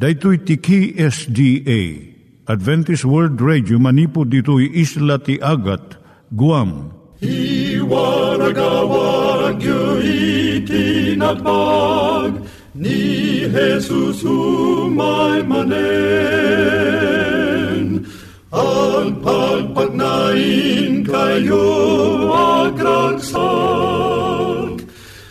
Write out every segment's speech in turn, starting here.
Daitui tiki SDA Adventist World Radio manipud ditui isla ti Agat Guam. I waragawag itinatpag ni Jesus umay manen. Ang pagpagnain kayo agkansak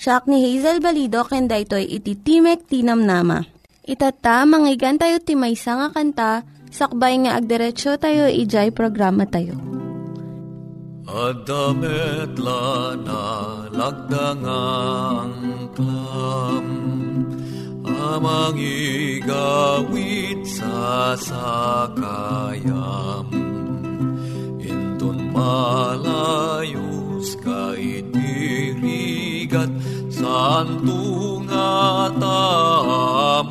Siya ni Hazel Balido, kenda ito'y iti Timek Tinam Nama. Itata, manggigan tayo timaysa nga kanta, sakbay nga agderetsyo tayo, ijay programa tayo. Adamet na lagdangang klam, amang igawit sa sakayam malayos ka itirigat santo nga tamagesat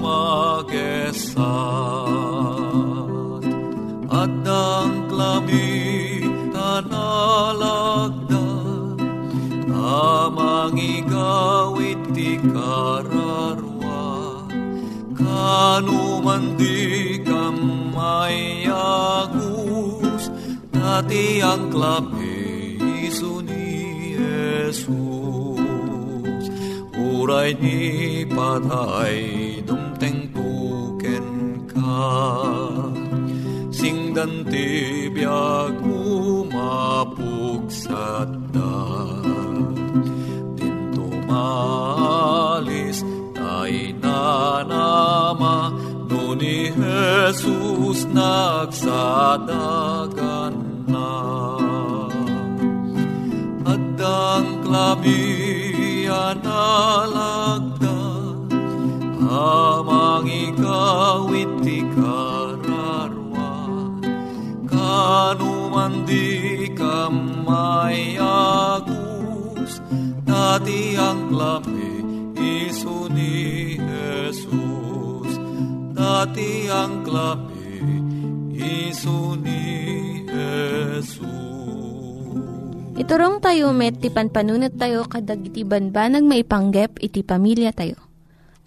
at ang klami tanalagdan amang igawit ti kararwa. Kanumandi kamayagus dati ang klami iso Jesus uray ni patay dumteng puken ka. Singdan ti biag umapuksat da. Dinto malis tay nanama no ni Jesus nagsadagan na. Adang klabian alagdan Amang ikawit ti kararwa. Kanumandi kamayagus Dati ang klabi iso ni Jesus. Dati ang klabi iso ni Iturong tayo met, ti panpanunat tayo kadag iti banbanag maipanggep iti pamilya tayo.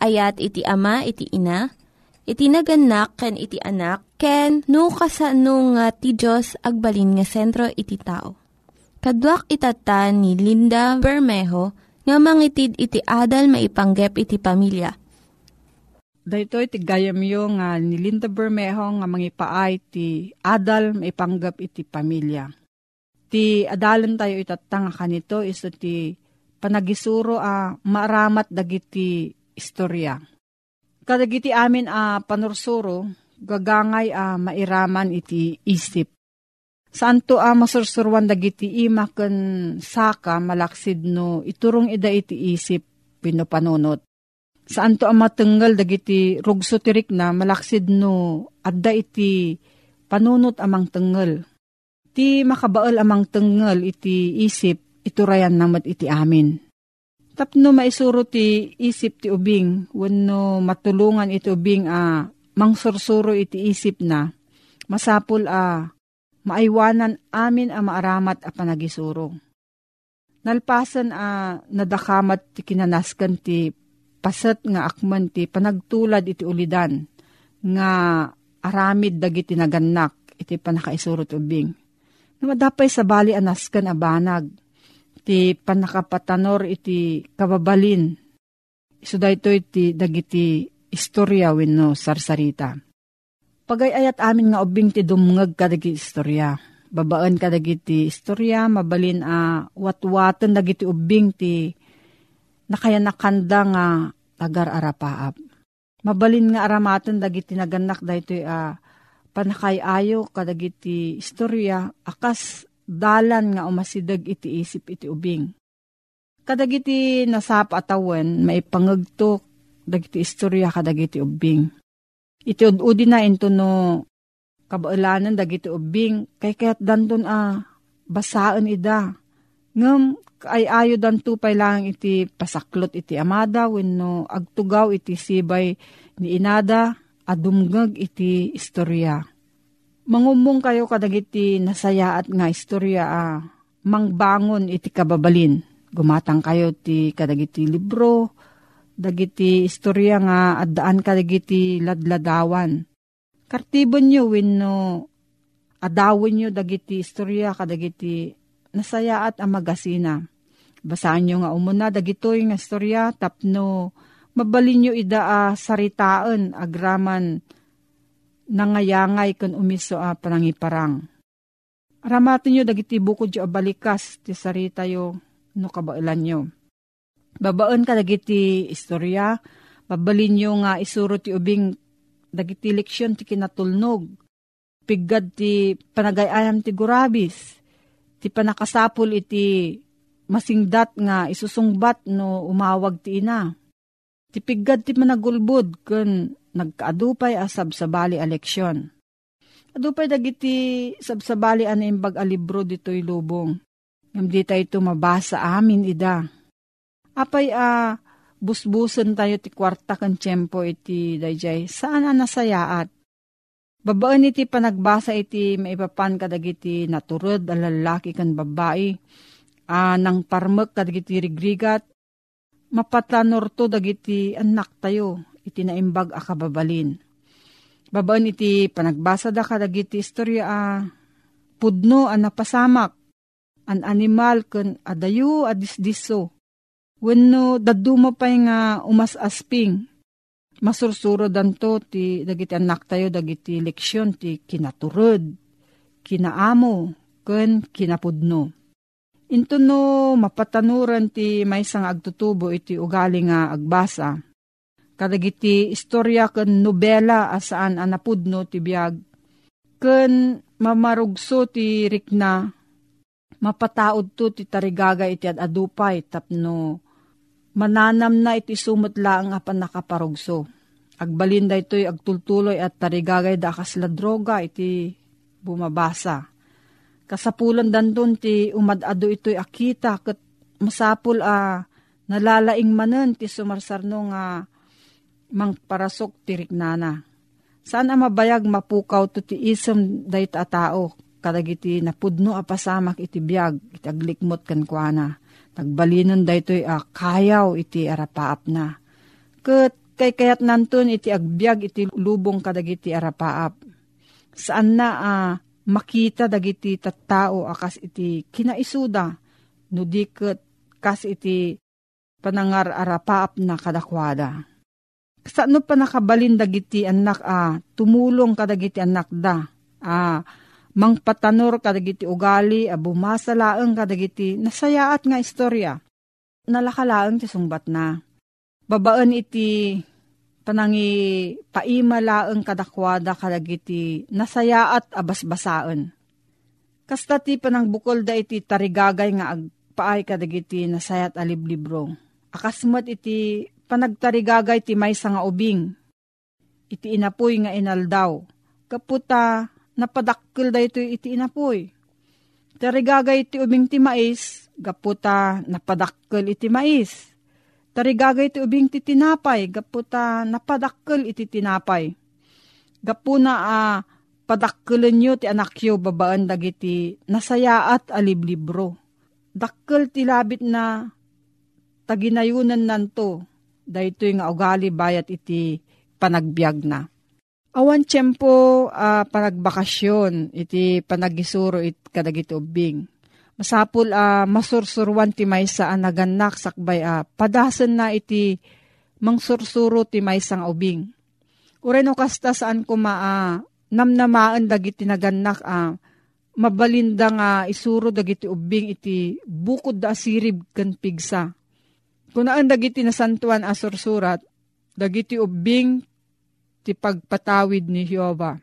Ayat iti ama, iti ina, iti naganak, ken iti anak, ken no kasano nga ti Diyos agbalin nga sentro iti tao. Kaduak itata ni Linda Bermejo nga mangitid iti adal maipanggep iti pamilya. Dahito iti gayam yo nga ni Linda Bermejo nga mangipaay ti adal maipanggep iti pamilya ti adalan tayo itatanga kanito iso ti panagisuro a maaramat dagiti istorya. Kadagiti amin a panursuro, gagangay a mairaman iti isip. Santo a masursurwan dagiti ima ken saka malaksid no iturong ida iti isip pinopanunot. Saan to ang matenggal dagiti rugso tirik na malaksid no adda iti panunot amang tenggal Ti makabaal amang tengel iti isip, iturayan namat iti amin. Tapno maisuro ti isip ti ubing, wano matulungan iti ubing a ah, mangsursuro iti isip na, masapul a ah, maaywanan amin a maaramat a panagisuro. Nalpasan a ah, nadakamat ti kinanaskan ti pasat nga akman ti panagtulad iti ulidan nga aramid dagiti naganak iti panakaisuro ti ubing. Namadapay sa bali anaskan a banag ti panakapatanor iti kababalin. Iso da ito iti dagiti istorya wenno sarsarita. Pagayayat amin nga ubing ti dumngag kadagi istorya. Babaan kadagiti istorya, mabalin a watwatan dagiti ubing ti nakaya nakanda nga tagar arapaap. Mabalin nga aramatan dagiti naganak dahito a panakayayo kadagiti istorya akas dalan nga umasidag iti isip iti ubing. Kadagiti nasap atawan, maipangagtok, dagiti istorya kadagiti ubing. Iti ududi na into no kabaalanan dagiti ubing, kay kaya't danton a ah, basaan ida. Ngam ay ayo dan tupay lang iti pasaklot iti amada wenno agtugaw iti sibay ni inada adumgag iti istorya. Mangumong kayo kadagiti nasaya at nga istorya ah, mangbangon iti kababalin. Gumatang kayo ti kadagiti libro, dagiti istorya nga addaan kadagiti ladladawan. Kartibon nyo wenno adawin nyo dagiti istorya kadagiti nasaya at amagasina. Basaan nyo nga umuna dagitoy nga istorya tapno mabalin nyo ida a ah, saritaan agraman nangayangay kun umiso a panangiparang. Aramatin nyo dagiti bukod yo balikas ti sarita yo no kabailan nyo. Babaan ka dagiti istorya, babalin nyo nga isuro ti ubing dagiti leksyon ti kinatulnog. Piggad ti panagayayam ti gurabis, ti panakasapul iti masingdat nga isusungbat no umawag ti ina. Ti piggad ti managulbud kun nagkaadupay asab sa bali a leksyon. Adupay dagiti sabsabali an imbag a libro dito'y lubong. Ngam di tayo ito mabasa amin ida. Apay a busbusan tayo ti kwarta kan tiyempo iti dayjay saan ang nasayaat. Babaan iti panagbasa iti maipapan kadagiti naturod a lalaki kan babae. A nang parmek kadagiti rigrigat. Mapatlanor to dagiti anak tayo iti naimbag a kababalin. Babaan iti panagbasa da kadagiti istorya a pudno a napasamak an animal ken adayo a disdiso. Wenno daduma pay nga umas asping. Masursuro danto ti dagiti anak tayo dagiti leksyon ti kinaturod, kinaamo, ken kinapudno. Into no mapatanuran ti may sang agtutubo iti ugali nga agbasa kadagiti istorya ken nobela asaan anapudno ti biag ken mamarugso ti rikna mapataod to ti tarigaga iti adupay tapno mananam na iti sumutla ang apan nakaparugso. Agbalinda ito'y agtultuloy at tarigagay da kasla droga iti bumabasa. Kasapulan danton ti umadado ito'y akita kat masapul a nalalaing manen ti sumarsarno nga mang parasok tirik nana. Saan ang mabayag mapukaw to ti isem dayta a tao, kadagiti napudno a pasamak iti biyag, iti aglikmot kan kuana. Nagbalinon daytoy a kayaw iti arapaap na. Kat kay kayat nanton iti agbyag iti lubong kadagiti arapaap. Saan na a makita dagiti tattao akas iti kinaisuda, no diket kas iti panangar arapaap na kadakwada Sano pa nakabalin dagiti anak a, ah, tumulong kadagiti anak da. Ah, mangpatanor kadagiti ugali, a ah, bumasalaang kadagiti nasayaat nga istorya. Nalakalaang ti sungbat na. Babaan iti panangi paimalaang kadakwada kadagiti nasayaat abasbasaan. Kasta ti panangbukol da iti tarigagay nga agpaay kadagiti nasayat aliblibro. Akasmat iti panagtarigagay ti may nga ubing. Iti inapoy nga inaldaw. Kaputa, napadakkel da ito iti inapoy. Tarigagay ti ubing ti mais, gaputa napadakkel iti mais. Tarigagay ti ubing ti tinapay, gaputa napadakkel iti tinapay. Gapuna a uh, padakkelan nyo ti anak yo babaan dagiti nasayaat aliblibro. Dakkel ti labit na taginayunan nanto, dahito nga ugali bayat iti panagbiag na. Awan tiyempo uh, panagbakasyon, iti panagisuro it kadagiti ubing Masapul a uh, masursurwan ti maysa a naganak sakbay a uh, padasan na iti mangsursuro ti maysa nga ubing. Ureno kasta saan ko maa uh, namnamaan dagiti naganak a uh, mabalinda nga isuro dagiti ubing iti bukod da asirib kan pigsa. Kunaan dagiti nasantuan a sursurat, dagiti ubing ti pagpatawid ni Jehova.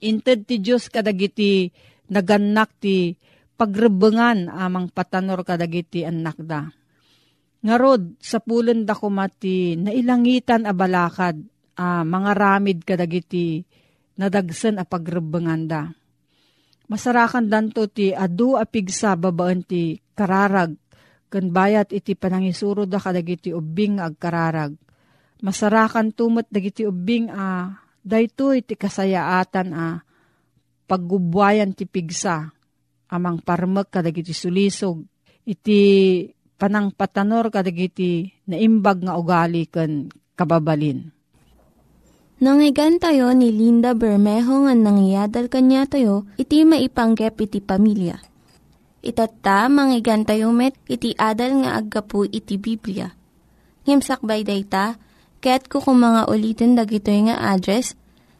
Inted ti Diyos kadagiti naganak ti pagrebengan amang patanor kadagiti anak da. Ngarod, sa pulen da kumati, nailangitan a balakad, a mga ramid kadagiti, nadagsan a pagrebengan da. Masarakan danto ti adu a pigsa babaan ti kararag, kan bayat iti panangisuro da kadagiti ubing ag kararag. Masarakan tumot dagiti ubing a dayto iti kasayaatan a paggubwayan ti pigsa amang parmek kadagiti sulisog iti panang patanor kadagiti naimbag nga ugali ken kababalin. Nangyigan tayo ni Linda Bermejo nga nangyadal kanya tayo, iti maipanggep iti pamilya. Itatta, manggigan tayo met, iti adal nga aggapu iti Biblia. Ngimsakbay day ta, kaya't kukumanga ulitin dagito nga address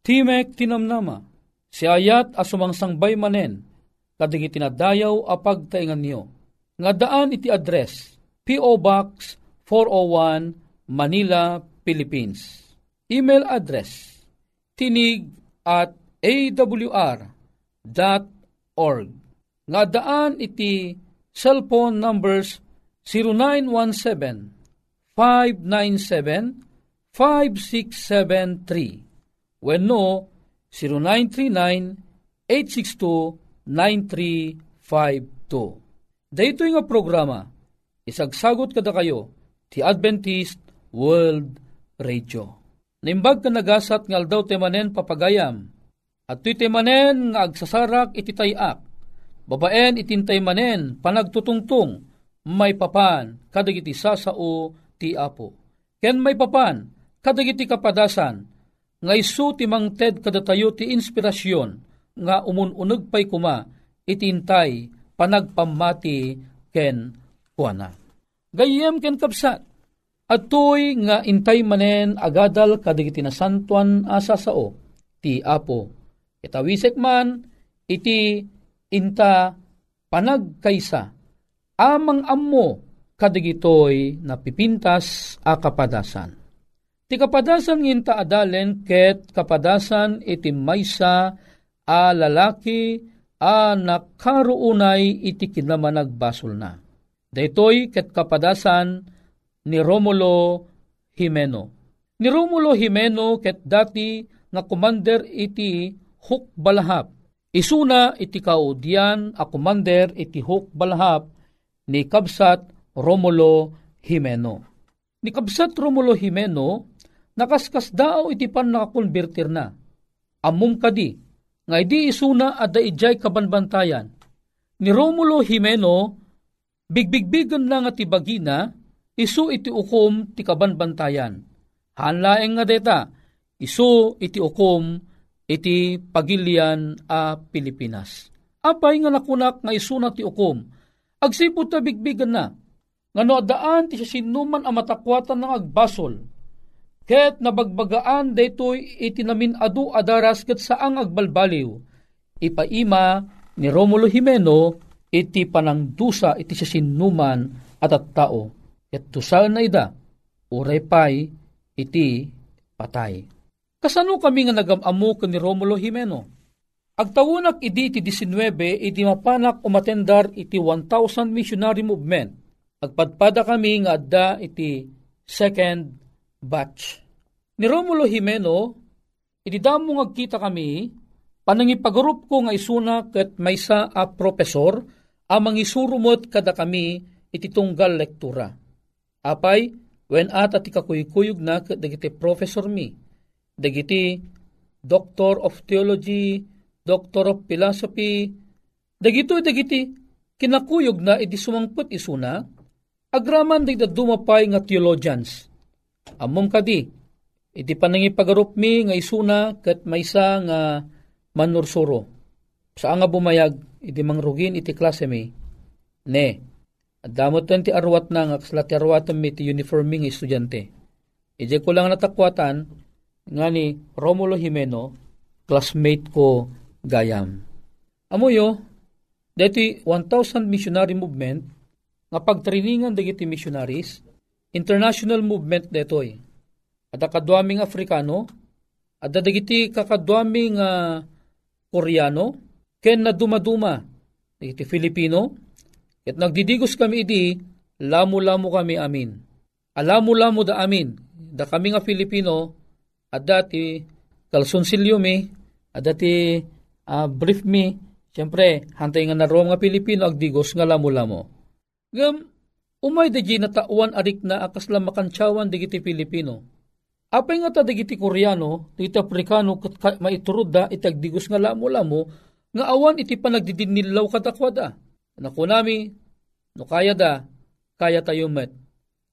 Timek tinamnama, si ayat asumangsang manen, kadig itinadayaw a pagtaingan niyo. Nga daan iti address, P.O. Box 401, Manila, Philippines. Email address, tinig at awr.org. Nga daan iti cellphone numbers 0917 597 5673 When no, 0939-862-9352. Dito nga programa, isagsagot kada kayo, ti Adventist World Radio. Nimbag ka nagasat ngal daw temanen papagayam, at tuy temanen nga agsasarak iti tayak, babaen itintay manen panagtutungtung, may papan kadagiti sasao ti apo. Ken may papan kadagiti kapadasan, nga isu ti mangted kadatayo ti inspirasyon nga umununag pay kuma itintay panagpamati ken kuana. Gayem ken kapsat, atoy nga intay manen agadal kadigiti na santuan asa sao ti apo. Itawisek man iti inta panagkaysa amang ammo kadigitoy na pipintas a kapadasan Ti kapadasan nginta adalen ket kapadasan iti maysa a lalaki a nakaruunay iti kinamanagbasol na. Daytoy ket kapadasan ni Romulo Jimeno. Ni Romulo Jimeno ket dati nga commander iti Huk Balahap. Isuna iti kaudyan a commander iti Huk Balahap ni Kabsat Romulo Jimeno. Ni Kabsat Romulo Jimeno nakaskas dao iti pan nakakonvertir na. Amum kadi, nga di isuna at da ijay kabanbantayan. Ni Romulo Jimeno, bigbigbigan lang at ibagina, isu iti ukom ti kabanbantayan. Hanlaeng nga deta, isu iti ukom iti pagilian a Pilipinas. Apay nga nakunak nga isuna ti ukom, agsipot ta bigbigan na, nga no daan ti sinuman a matakwatan ng agbasol, Ket nabagbagaan daytoy itinamin adu adaras ket saang agbalbaliw. Ipaima ni Romulo Jimeno iti panangdusa iti sinuman at at tao. Ket tusal na ida, uray pay, iti patay. Kasano kami nga nagamamu ni Romulo Jimeno? Agtawunak idi iti 19, iti mapanak umatendar iti 1,000 missionary movement. Agpadpada kami nga adda iti second batch. Ni Romulo Jimeno, iti damo agkita kami, panangipagarup ko nga isuna ket maysa a profesor, amang isurumot kada kami iti tunggal lektura. Apay, when at ati kakuykuyog na dagiti professor mi, dagiti Doctor of Theology, Doctor of Philosophy, dagito dagiti kinakuyog na iti sumangput isuna, agraman di dumapay nga theologians. Amom kadi, iti panangipagarup mi nga isuna kat maysa nga manursuro. Sa nga bumayag, iti mangrugin iti klase mi, ne, at damot ti arwat na nga kasla ti arwatan mi ti uniforming estudyante. Ije ko lang natakwatan, nga ni Romulo Jimeno, classmate ko gayam. Amuyo, deti 1,000 missionary movement, nga pagtriningan dagiti missionaries, international movement detoy. At akadwaming Afrikano, at dagiti kakadwaming uh, Koreano, ken na dumaduma, dagiti Filipino, at nagdidigos kami idi, lamo-lamo kami amin. Alamo-lamo da amin, da kami nga Filipino, at dati kalsonsilyo mi, at dati uh, brief mi, siyempre, hantay nga naro nga Pilipino, agdigos nga lamo-lamo. Ngam, umay da na tauan arik na akas makantsawan digiti Pilipino. Apay nga ta digiti Koreano, digiti Afrikano, kat maiturod da, itagdigos nga lamo-lamo, nga awan iti panagdidinilaw kadakwada. Naku nami, no kaya da, kaya tayo met.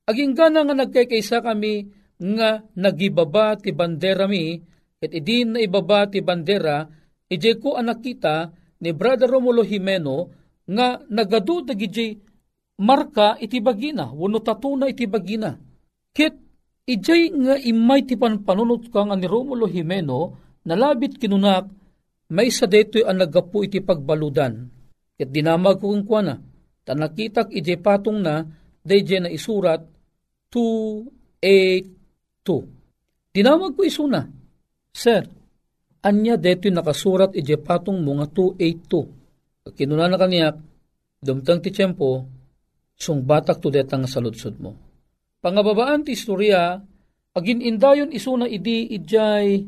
Aging gana nga nagkaykaysa kami nga nagibaba ti bandera mi, at idin na ibaba ti bandera, ije ko anak kita ni Brother Romulo Jimeno nga nagadu dagiti marka iti bagina, wano tatuna iti bagina. Kit ijay nga imay ti panpanunot ka nga ni Romulo Jimeno, nalabit kinunak, may isa deto'y ang nagapu iti pagbaludan. Kat dinamag ko kwa na, tanakitak ije patong na, dayje na isurat 282. Dinamag ko isuna, Sir, anya deto'y nakasurat ije patong mo nga 282. Kinuna na kaniyak, dumtang ti tiyempo, sung batak to detang saludsod mo. Pangababaan ti istorya, agin indayon isuna idi ijay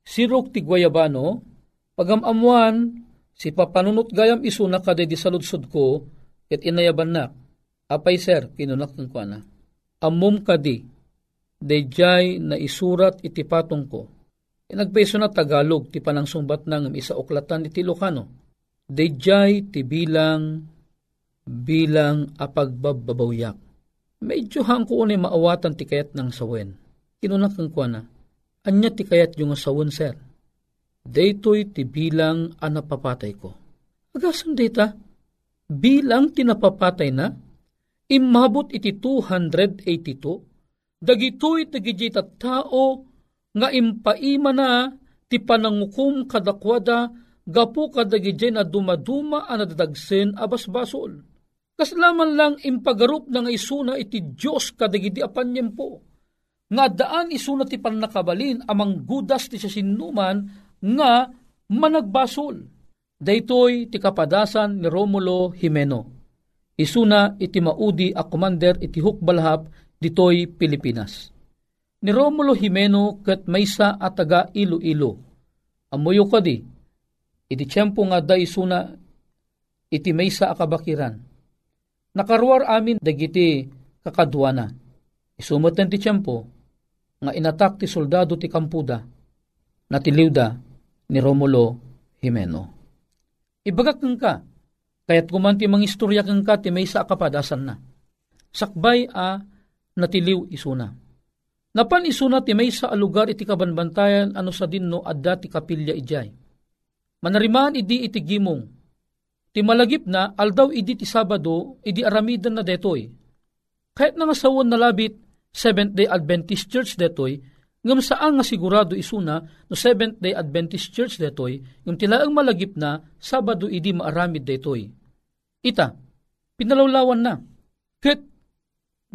sirok ti Guayabano, pagamamuan si papanunot gayam isuna kada di saludsod ko, ket inayaban na. Apay sir, kinunak ng kwa na. Amum kadi, dayjay na isurat iti patong ko. Inagpeso na Tagalog, ti panang sumbat nang isa oklatan iti Ilocano. Dayjay ti bilang bilang apagbababawyak. Medyo hangko ni maawatan ti kayat ng sawen. Kinunak ng kwa na, anya ti kayat yung sawen, sir. Daytoy ti bilang anapapatay ko. Agasam data, bilang tinapapatay na, imabot iti 282, dagitoy dagiti tao nga impaima na ti panangukum kadakwada gapu kadagiti na dumaduma anadadagsen abasbasol. Kaslaman lang impagarup na nga isuna iti Diyos kadagidi apanyem po. Nga daan isuna ti panakabalin amang gudas ti sinuman nga managbasol. Daytoy ti kapadasan ni Romulo Jimeno. Isuna iti maudi a commander iti hukbalhap ditoy Pilipinas. Ni Romulo Jimeno ket maysa at taga Iloilo. Amuyo kadi, iti tiyempo nga da isuna iti maysa akabakiran Nakaruar amin dagiti kakadwana. Isumot ti tiyempo, nga inatak ti soldado ti Kampuda, na tiliwda ni Romulo Jimeno. Ibagak ka, kaya't kumanti mang istorya kang ka, ti may sa kapadasan na. Sakbay a natiliw isuna. Napan isuna ti may sa lugar iti kabanbantayan ano sa dinno adda ti kapilya ijay. Manarimaan idi iti gimong, Ti malagip na, aldaw idi ti Sabado, idi aramidan na detoy. Kahit na nga sawon na labit, Seventh-day Adventist Church detoy, ngam saan nga sigurado isuna no Seventh-day Adventist Church detoy, yung tilaang malagip na, Sabado idi maaramid detoy. Ita, pinalawlawan na. Ket,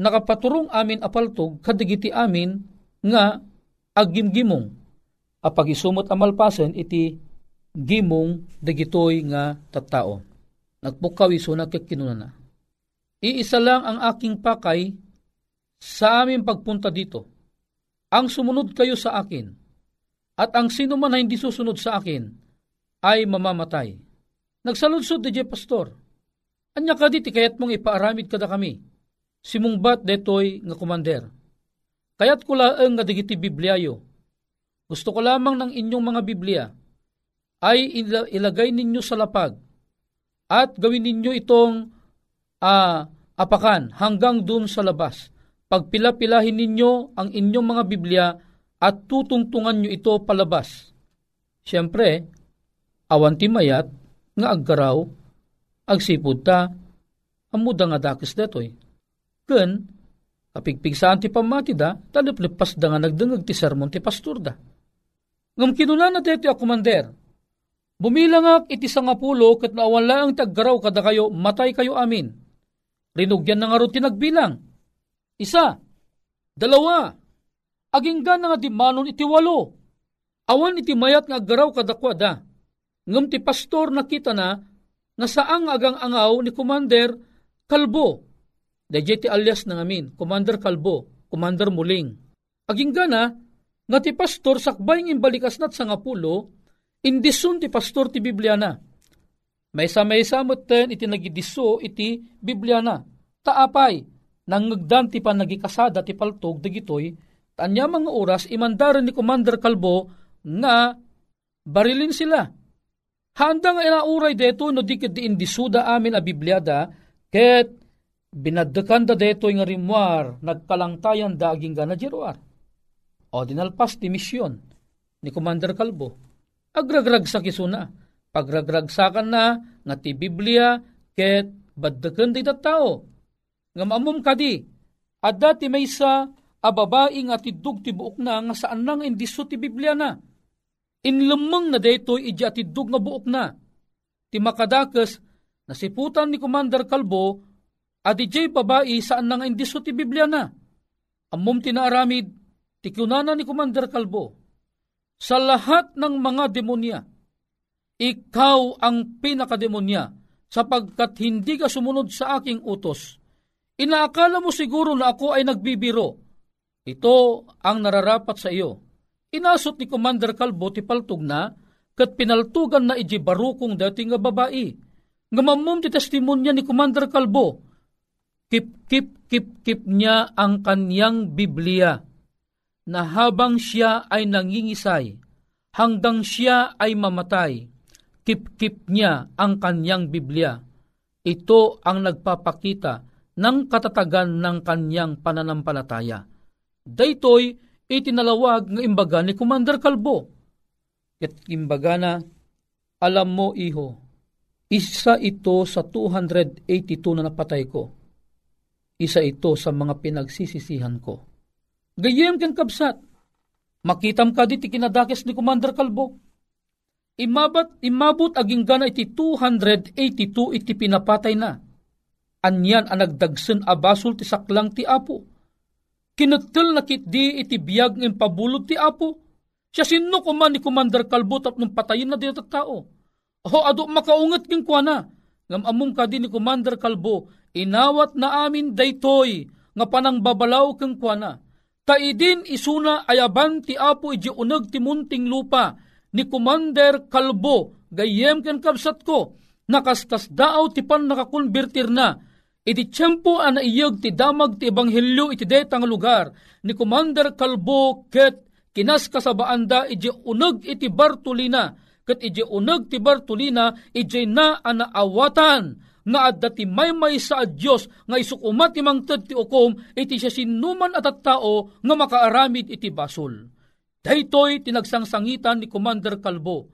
nakapaturong amin apaltog kadigiti amin nga aggimgimong apag isumot amalpasen iti gimong dagitoy nga tattao. Nagpukaw iso nagkikinunana. Iisa lang ang aking pakay sa aming pagpunta dito. Ang sumunod kayo sa akin at ang sino man na hindi susunod sa akin ay mamamatay. Nagsaludsod di pastor. Anya ka diti kayat mong ipaaramid kada kami. Simungbat detoy nga kumander. Kayat ko laeng nga digiti Bibliayo. Gusto ko lamang ng inyong mga Biblia ay ilagay ninyo sa lapag at gawin ninyo itong uh, apakan hanggang dun sa labas. Pagpila-pilahin ninyo ang inyong mga Biblia at tutungtungan nyo ito palabas. Siyempre, awan timayat nga aggaraw, agsipod ta, amuda nga dakis detoy. Ken, kapigpigsaan ti pamati da, taliplipas da nga nagdangag ti sermon ti pastor da. Ngam kinuna na dito a kumander, Bumilangak iti sangapulo kat naawala ang taggaraw kada kayo, matay kayo amin. Rinugyan na nga ro tinagbilang. Isa, dalawa, agingga na nga di manon iti walo. Awan iti mayat nga aggaraw kada kwada. Ngam ti pastor nakita na nga saang agang angaw ni Commander Kalbo. Dajay ti alias na ngamin, Commander Kalbo, Commander Muling. Agingga na, nga ti pastor sakbay ng imbalikas nat sangapulo, Indisun ti pastor ti Biblia na. May sa ten iti nagidiso iti Biblia na. Taapay, nang ngagdan ti pa nagikasada ti paltog dagitoy, tanya mga oras imandaran ni Commander Kalbo nga barilin sila. Handa nga inauray deto no di di indisuda amin a Bibliada ket binaddekan da deto nga rimwar nagkalangtayan da aging gana jeroar. O dinalpas ti misyon ni Commander Kalbo agragragsak isuna. Pagragragsakan na nga ti Biblia ket baddaken ti tao. Nga maamom kadi, adda ti maysa a babae nga tidug ti buok na nga saan nang indiso ti Biblia na. Inlumang na daytoy iji atidug nga buok na. Ti makadakes nasiputan ni Commander Kalbo adi jay babae saan nang indiso ti Biblia na. Amom tinaaramid ti kunana ni Commander Kalbo sa lahat ng mga demonya, ikaw ang pinakademonya sapagkat hindi ka sumunod sa aking utos. Inaakala mo siguro na ako ay nagbibiro. Ito ang nararapat sa iyo. Inasot ni Commander Kalbo ti paltog na kat pinaltugan na iji barukong dating nga babae. Ngamamom ti testimonya ni Commander Kalbo. Kip, kip, kip, kip niya ang kanyang Biblia na habang siya ay nangingisay, hanggang siya ay mamatay, kip-kip niya ang kanyang Biblia. Ito ang nagpapakita ng katatagan ng kanyang pananampalataya. Daytoy itinalawag ng imbaga ni Commander Kalbo. At imbaga na, alam mo iho, isa ito sa 282 na napatay ko. Isa ito sa mga pinagsisisihan ko Gayem ken kabsat. Makitam ka di kinadakes ni Commander Kalbo. Imabat, imabot aging gana iti 282 iti pinapatay na. Anyan ang nagdagsen abasol ti saklang ti apo. Kinutil na di iti biyag ng pabulod ti apo. Siya sino kuman ni Commander Kalbo tap nung patayin na dito tao. Ho ado makaungat king kwa na. Ngam among ka ni Commander Kalbo, inawat na amin daytoy nga panang babalaw keng kwa na Kaidin isuna ayaban ti apo iji uneg ti munting lupa ni Commander Kalbo. Gayem ken kabsat ko nakaskas daaw ti pan nakakonvertir na. Iti tiyempo ana iyeg ti damag ti ebanghelyo iti detang lugar ni Commander Kalbo ket kinas kasabaan da iji uneg iti Bartolina. Ket iji uneg ti Bartolina iji na anaawatan nga adda ti maymay sa Dios nga isukumat ti mangted ti ukom iti siya sinuman at tao nga makaaramid iti basol. Daytoy tinagsangsangitan ni Commander Kalbo.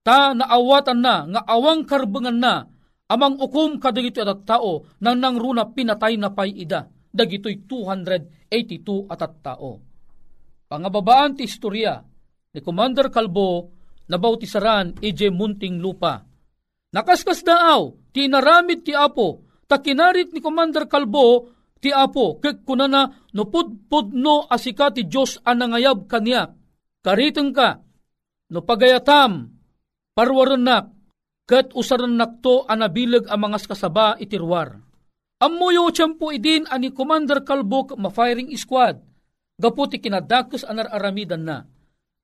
Ta naawatan na nga awang karbengan na amang ukom kadagito at tao nang nangruna pinatay na pay ida. Dagitoy 282 at tao. Pangababaan ti istorya ni Commander Kalbo na bautisaran ije munting lupa Nakaskas daaw, tinaramid ti Apo, takinarit ni Commander Kalbo, ti Apo, kek kunana no pudpudno asika ti Diyos anangayab kaniya. Kariteng ka, no pagayatam, parwarenak, ket usarenak to anabilag ang mga kasaba itirwar. Amuyo tiyempo idin ani Commander Kalbok ma-firing squad, gaputi kinadakos anar aramidan na.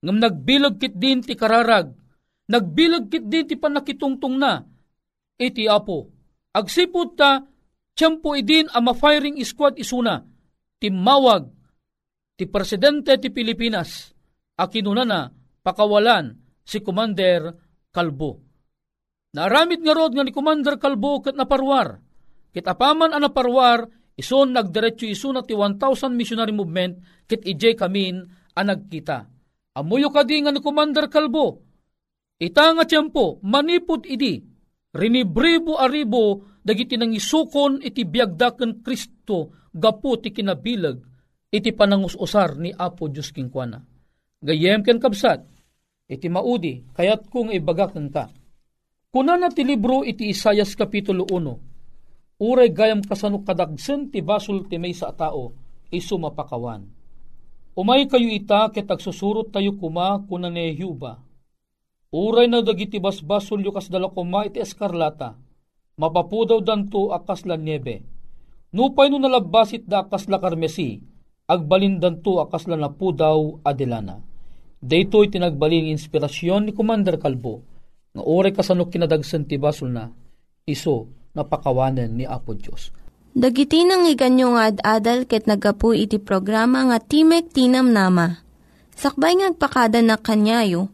Ngam nagbilag kit din ti kararag, nagbilag kit din ti panakitungtong na, iti apo. Agsipod ta, tiyempo idin ang ma-firing squad isuna, timawag, ti presidente ti Pilipinas, akinuna na pakawalan si Commander Kalbo. Naaramid nga rod nga ni Commander Kalbo kat naparwar, kit apaman ang naparwar, ison nagdiretso iso na ti 1,000 missionary movement kit ije kamin ang nagkita. Amuyo kadi nga ni Commander Kalbo, ita nga tiyempo manipod idi, rinibribo aribo dagiti nang isukon iti biyagdaken Kristo gapu ti kinabilag iti panangusosar ni Apo Diyos Kingkwana. Gayem ken kabsat, iti maudi, kayat kong ibagakan ka. Kuna na ti libro iti Isayas Kapitulo 1, uray gayam kasanok kadagsen ti basul ti may sa tao, iso mapakawan. Umay kayo ita ket agsusurot tayo kuma kuna ni Yuba. Uray na dagiti basbasol yu kas dala kuma iti eskarlata, mapapudaw danto akas la niebe. Nupay no nalabasit da akas la karmesi, agbalindan to akas la napudaw adelana. Daytoy tinagbalin inspirasyon ni Commander Kalbo, nga oray kasanok kinadagsan ti basol na, iso napakawanan ni Apo Diyos. Dagiti nang iganyo nga ad-adal ket nagapu iti programa nga Timek Tinam Nama. Sakbay ngagpakada na kanyayo,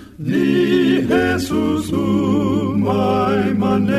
Ni Jesus, um mein Mann.